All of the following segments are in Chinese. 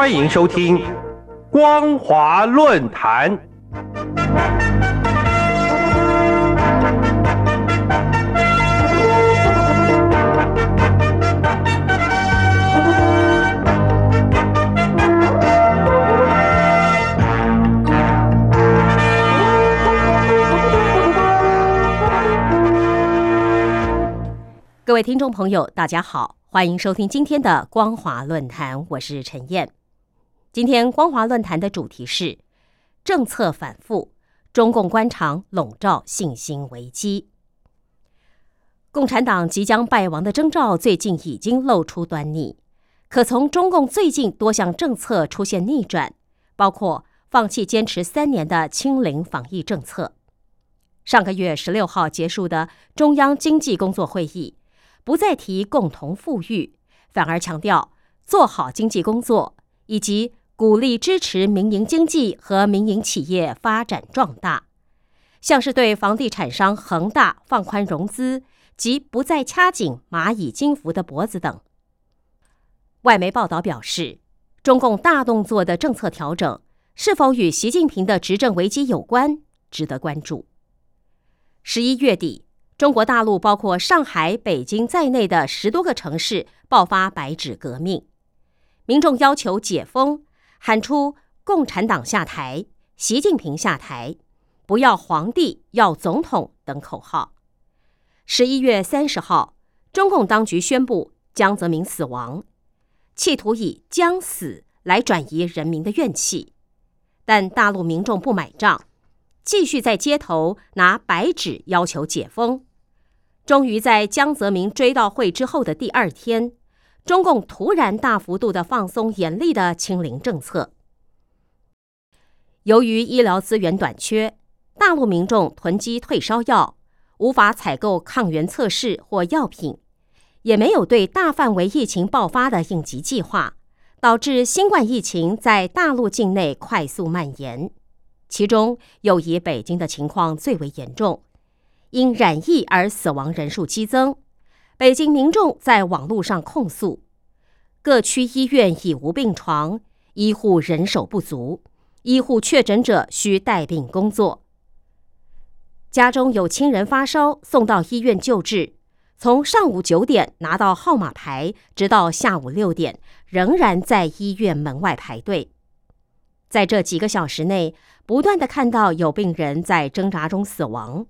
欢迎收听《光华论坛》。各位听众朋友，大家好，欢迎收听今天的光华论坛，我是陈燕。今天光华论坛的主题是政策反复，中共官场笼罩信心危机。共产党即将败亡的征兆最近已经露出端倪，可从中共最近多项政策出现逆转，包括放弃坚持三年的清零防疫政策。上个月十六号结束的中央经济工作会议。不再提共同富裕，反而强调做好经济工作，以及鼓励支持民营经济和民营企业发展壮大，像是对房地产商恒大放宽融资及不再掐紧蚂蚁金服的脖子等。外媒报道表示，中共大动作的政策调整是否与习近平的执政危机有关，值得关注。十一月底。中国大陆包括上海、北京在内的十多个城市爆发白纸革命，民众要求解封，喊出“共产党下台，习近平下台，不要皇帝，要总统”等口号。十一月三十号，中共当局宣布江泽民死亡，企图以“将死”来转移人民的怨气，但大陆民众不买账，继续在街头拿白纸要求解封。终于在江泽民追悼会之后的第二天，中共突然大幅度的放松严厉的清零政策。由于医疗资源短缺，大陆民众囤积退烧药，无法采购抗原测试或药品，也没有对大范围疫情爆发的应急计划，导致新冠疫情在大陆境内快速蔓延。其中又以北京的情况最为严重。因染疫而死亡人数激增，北京民众在网络上控诉，各区医院已无病床，医护人手不足，医护确诊者需带病工作。家中有亲人发烧，送到医院救治，从上午九点拿到号码牌，直到下午六点，仍然在医院门外排队。在这几个小时内，不断的看到有病人在挣扎中死亡。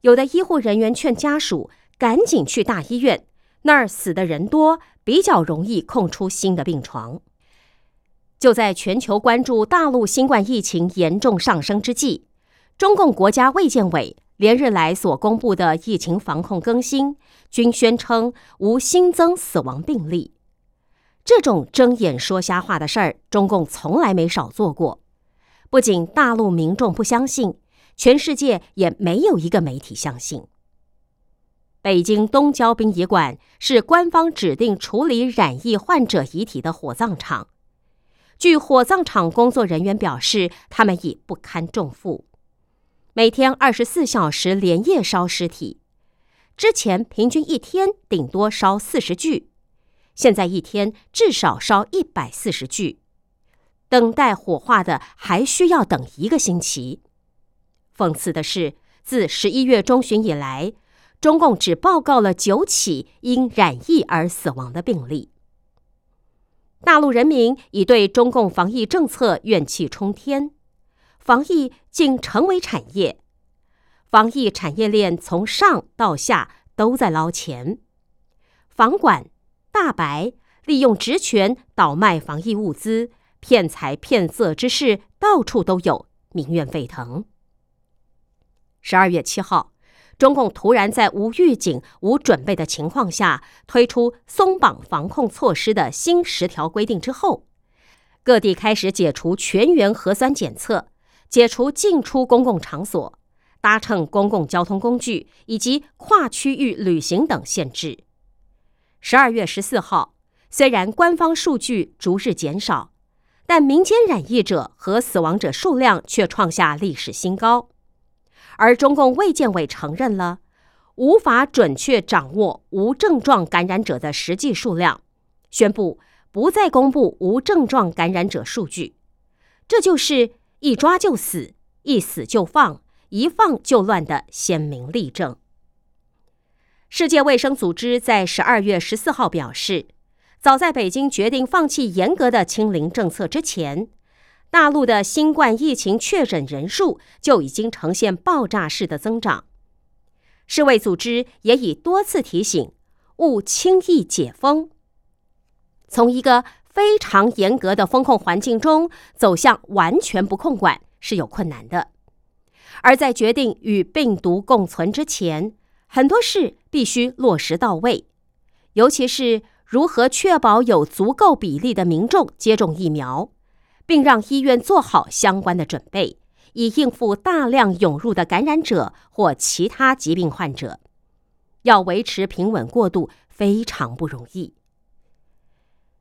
有的医护人员劝家属赶紧去大医院，那儿死的人多，比较容易空出新的病床。就在全球关注大陆新冠疫情严重上升之际，中共国家卫健委连日来所公布的疫情防控更新，均宣称无新增死亡病例。这种睁眼说瞎话的事儿，中共从来没少做过。不仅大陆民众不相信。全世界也没有一个媒体相信。北京东郊殡仪馆是官方指定处理染疫患者遗体的火葬场。据火葬场工作人员表示，他们已不堪重负，每天二十四小时连夜烧尸体。之前平均一天顶多烧四十具，现在一天至少烧一百四十具。等待火化的还需要等一个星期。讽刺的是，自十一月中旬以来，中共只报告了九起因染疫而死亡的病例。大陆人民已对中共防疫政策怨气冲天，防疫竟成为产业，防疫产业链从上到下都在捞钱，房管、大白利用职权倒卖防疫物资、骗财骗色之事到处都有，民怨沸腾。十二月七号，中共突然在无预警、无准备的情况下推出松绑防控措施的新十条规定之后，各地开始解除全员核酸检测、解除进出公共场所、搭乘公共交通工具以及跨区域旅行等限制。十二月十四号，虽然官方数据逐日减少，但民间染疫者和死亡者数量却创下历史新高。而中共卫健委承认了无法准确掌握无症状感染者的实际数量，宣布不再公布无症状感染者数据，这就是一抓就死、一死就放、一放就乱的鲜明例证。世界卫生组织在十二月十四号表示，早在北京决定放弃严格的清零政策之前，大陆的新冠疫情确诊人数就已经呈现爆炸式的增长。世卫组织也已多次提醒，勿轻易解封。从一个非常严格的风控环境中走向完全不控管是有困难的，而在决定与病毒共存之前。很多事必须落实到位，尤其是如何确保有足够比例的民众接种疫苗，并让医院做好相关的准备，以应付大量涌入的感染者或其他疾病患者。要维持平稳过渡非常不容易。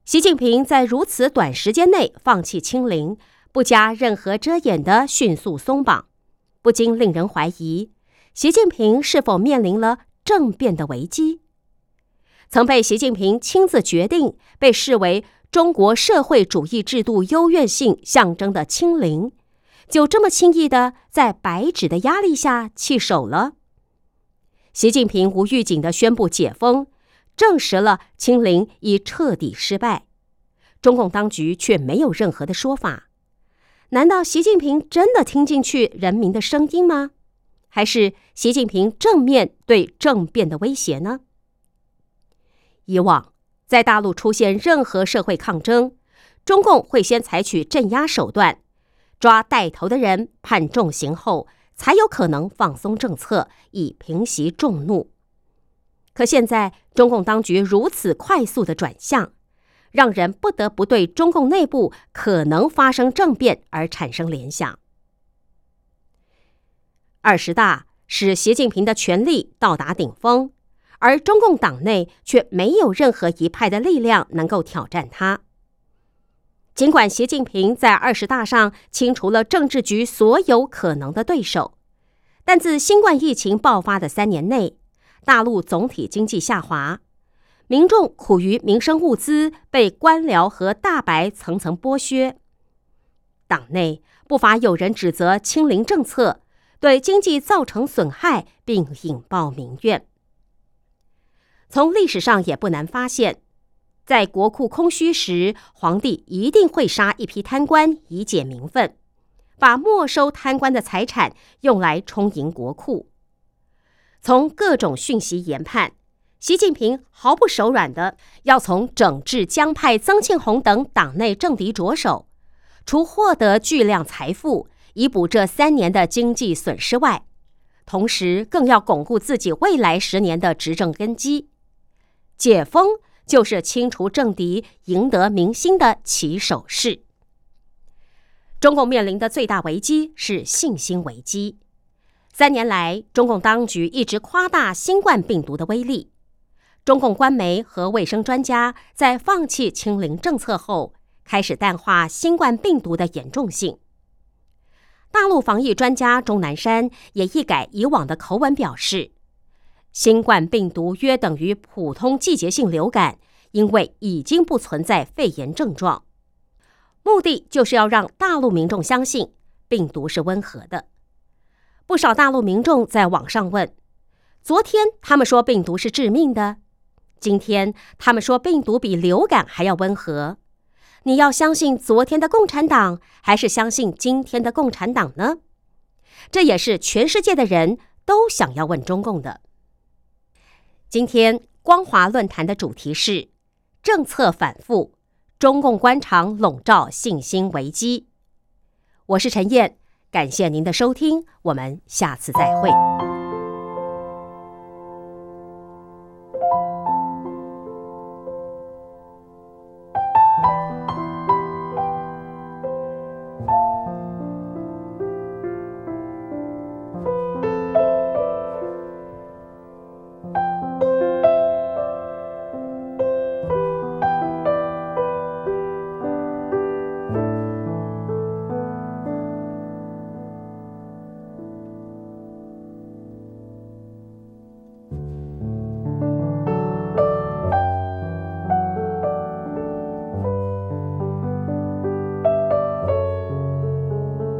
习近平在如此短时间内放弃清零，不加任何遮掩的迅速松绑，不禁令人怀疑。习近平是否面临了政变的危机？曾被习近平亲自决定、被视为中国社会主义制度优越性象征的“清零”，就这么轻易的在白纸的压力下弃守了？习近平无预警的宣布解封，证实了“清零”已彻底失败。中共当局却没有任何的说法。难道习近平真的听进去人民的声音吗？还是习近平正面对政变的威胁呢？以往在大陆出现任何社会抗争，中共会先采取镇压手段，抓带头的人判重刑后，才有可能放松政策以平息众怒。可现在中共当局如此快速的转向，让人不得不对中共内部可能发生政变而产生联想。二十大使习近平的权力到达顶峰，而中共党内却没有任何一派的力量能够挑战他。尽管习近平在二十大上清除了政治局所有可能的对手，但自新冠疫情爆发的三年内，大陆总体经济下滑，民众苦于民生物资被官僚和大白层层剥削，党内不乏有人指责清零政策。对经济造成损害，并引爆民怨。从历史上也不难发现，在国库空虚时，皇帝一定会杀一批贪官以解民愤，把没收贪官的财产用来充盈国库。从各种讯息研判，习近平毫不手软的要从整治江派曾庆红等党内政敌着手，除获得巨量财富。以补这三年的经济损失外，同时更要巩固自己未来十年的执政根基。解封就是清除政敌、赢得民心的起手式。中共面临的最大危机是信心危机。三年来，中共当局一直夸大新冠病毒的威力。中共官媒和卫生专家在放弃清零政策后，开始淡化新冠病毒的严重性。大陆防疫专家钟南山也一改以往的口吻表示，新冠病毒约等于普通季节性流感，因为已经不存在肺炎症状。目的就是要让大陆民众相信病毒是温和的。不少大陆民众在网上问：昨天他们说病毒是致命的，今天他们说病毒比流感还要温和。你要相信昨天的共产党，还是相信今天的共产党呢？这也是全世界的人都想要问中共的。今天光华论坛的主题是政策反复，中共官场笼罩信心危机。我是陈燕，感谢您的收听，我们下次再会。